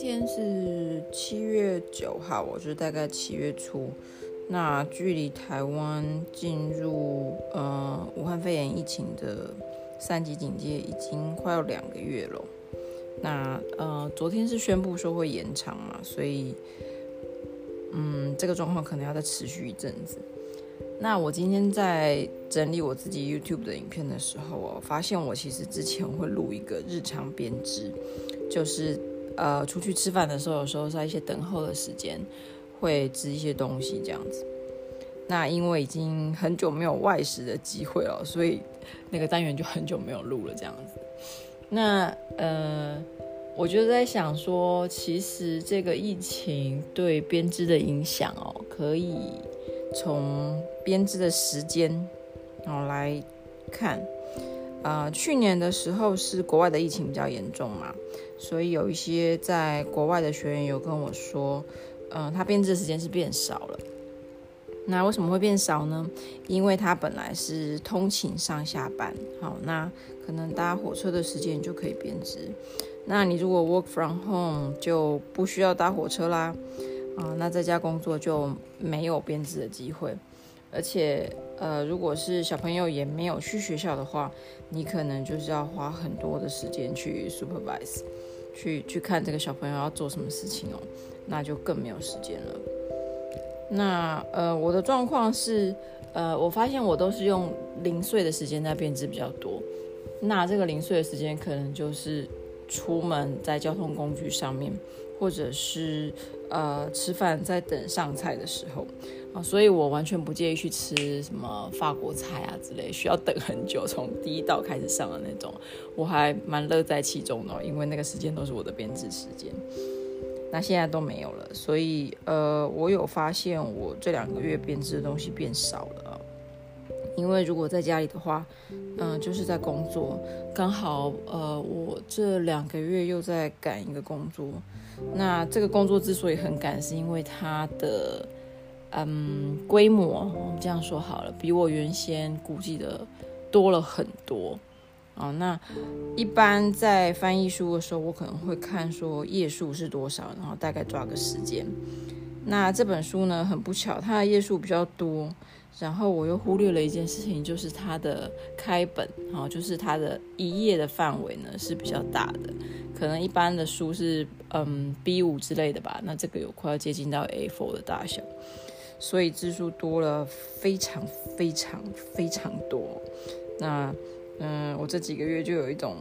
天是七月九号，我就是大概七月初。那距离台湾进入呃武汉肺炎疫情的三级警戒已经快要两个月了。那呃昨天是宣布说会延长嘛，所以嗯这个状况可能要再持续一阵子。那我今天在整理我自己 YouTube 的影片的时候，我发现我其实之前会录一个日常编织，就是呃出去吃饭的时候，有时候在一些等候的时间会织一些东西这样子。那因为已经很久没有外食的机会了，所以那个单元就很久没有录了这样子。那呃，我就在想说，其实这个疫情对编织的影响哦，可以。从编织的时间，然后来看，呃，去年的时候是国外的疫情比较严重嘛，所以有一些在国外的学员有跟我说，嗯、他编织的时间是变少了。那为什么会变少呢？因为他本来是通勤上下班，好，那可能搭火车的时间就可以编织。那你如果 work from home 就不需要搭火车啦。啊，那在家工作就没有编织的机会，而且，呃，如果是小朋友也没有去学校的话，你可能就是要花很多的时间去 supervise，去去看这个小朋友要做什么事情哦，那就更没有时间了。那呃，我的状况是，呃，我发现我都是用零碎的时间在编织比较多，那这个零碎的时间可能就是出门在交通工具上面。或者是呃吃饭在等上菜的时候啊，所以我完全不介意去吃什么法国菜啊之类，需要等很久，从第一道开始上的那种，我还蛮乐在其中的，因为那个时间都是我的编织时间。那现在都没有了，所以呃，我有发现我这两个月编织的东西变少了。因为如果在家里的话，嗯、就是在工作，刚好呃，我这两个月又在赶一个工作。那这个工作之所以很赶，是因为它的嗯规模，我们这样说好了，比我原先估计的多了很多。哦，那一般在翻译书的时候，我可能会看说页数是多少，然后大概抓个时间。那这本书呢，很不巧，它的页数比较多。然后我又忽略了一件事情，就是它的开本，哈，就是它的一页的范围呢是比较大的，可能一般的书是嗯 B5 之类的吧，那这个有快要接近到 A4 的大小，所以字数多了非常非常非常多。那嗯，我这几个月就有一种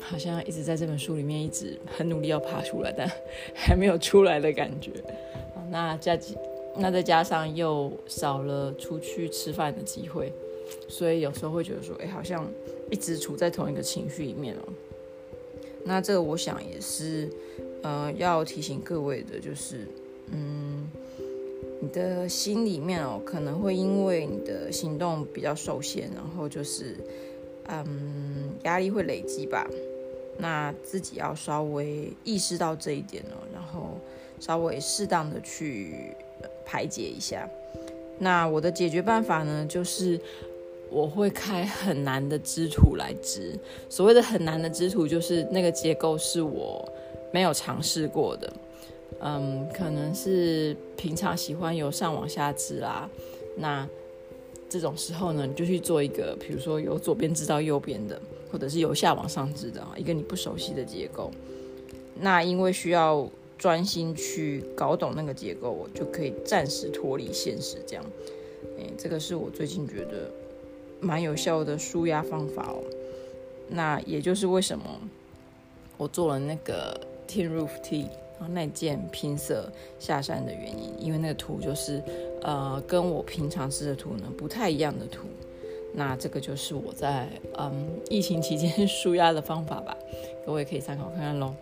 好像一直在这本书里面一直很努力要爬出来，但 还没有出来的感觉。那加几。那再加上又少了出去吃饭的机会，所以有时候会觉得说，哎，好像一直处在同一个情绪里面哦。那这个我想也是，呃，要提醒各位的，就是，嗯，的心里面哦，可能会因为你的行动比较受限，然后就是，嗯，压力会累积吧。那自己要稍微意识到这一点哦，然后稍微适当的去。排解一下，那我的解决办法呢，就是我会开很难的织图来织。所谓的很难的织图，就是那个结构是我没有尝试过的。嗯，可能是平常喜欢由上往下织啦。那这种时候呢，你就去做一个，比如说由左边织到右边的，或者是由下往上织的一个你不熟悉的结构。那因为需要。专心去搞懂那个结构，我就可以暂时脱离现实。这样，哎，这个是我最近觉得蛮有效的舒压方法哦。那也就是为什么我做了那个 Tin Roof Tee，然后那件拼色下山的原因，因为那个图就是呃跟我平常织的图呢不太一样的图。那这个就是我在嗯疫情期间 舒压的方法吧，各位可以参考看看喽。